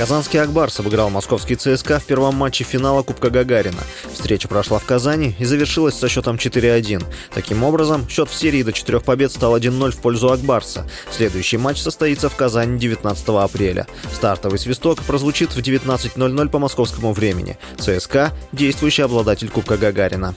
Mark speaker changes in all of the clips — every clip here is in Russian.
Speaker 1: Казанский «Акбарс» обыграл московский ЦСКА в первом матче финала Кубка Гагарина. Встреча прошла в Казани и завершилась со счетом 4-1. Таким образом, счет в серии до четырех побед стал 1-0 в пользу «Акбарса». Следующий матч состоится в Казани 19 апреля. Стартовый свисток прозвучит в 19.00 по московскому времени. ЦСКА – действующий обладатель Кубка Гагарина.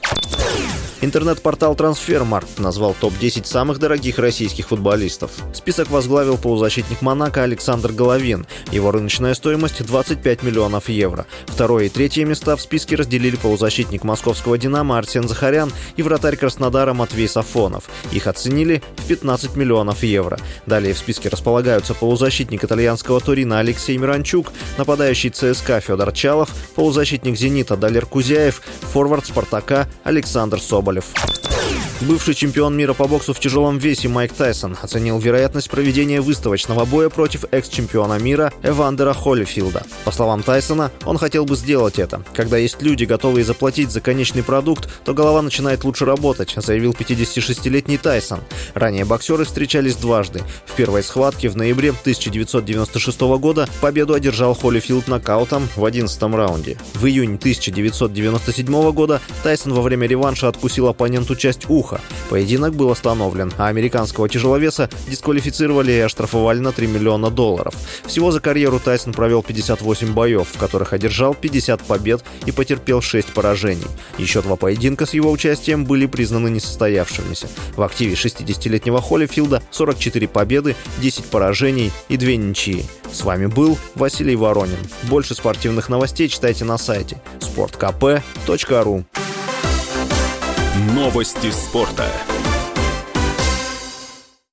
Speaker 1: Интернет-портал Трансфермаркт назвал топ-10 самых дорогих российских футболистов. Список возглавил полузащитник Монако Александр Головин. Его рыночная стоимость 25 миллионов евро. Второе и третье места в списке разделили полузащитник московского «Динамо» Арсен Захарян и вратарь Краснодара Матвей Сафонов. Их оценили в 15 миллионов евро. Далее в списке располагаются полузащитник итальянского Турина Алексей Миранчук, нападающий ЦСКА Федор Чалов, полузащитник «Зенита» Далер Кузяев, форвард «Спартака» Александр Соболев. Соболев. Бывший чемпион мира по боксу в тяжелом весе Майк Тайсон оценил вероятность проведения выставочного боя против экс-чемпиона мира Эвандера Холлифилда. По словам Тайсона, он хотел бы сделать это. Когда есть люди, готовые заплатить за конечный продукт, то голова начинает лучше работать, заявил 56-летний Тайсон. Ранее боксеры встречались дважды. В первой схватке в ноябре 1996 года победу одержал Холлифилд нокаутом в 11 раунде. В июне 1997 года Тайсон во время реванша откусил оппоненту часть уха, Бруха. Поединок был остановлен, а американского тяжеловеса дисквалифицировали и оштрафовали на 3 миллиона долларов. Всего за карьеру Тайсон провел 58 боев, в которых одержал 50 побед и потерпел 6 поражений. Еще два поединка с его участием были признаны несостоявшимися. В активе 60-летнего Холлифилда 44 победы, 10 поражений и 2 ничьи. С вами был Василий Воронин. Больше спортивных новостей читайте на сайте sportkp.ru
Speaker 2: Новости спорта.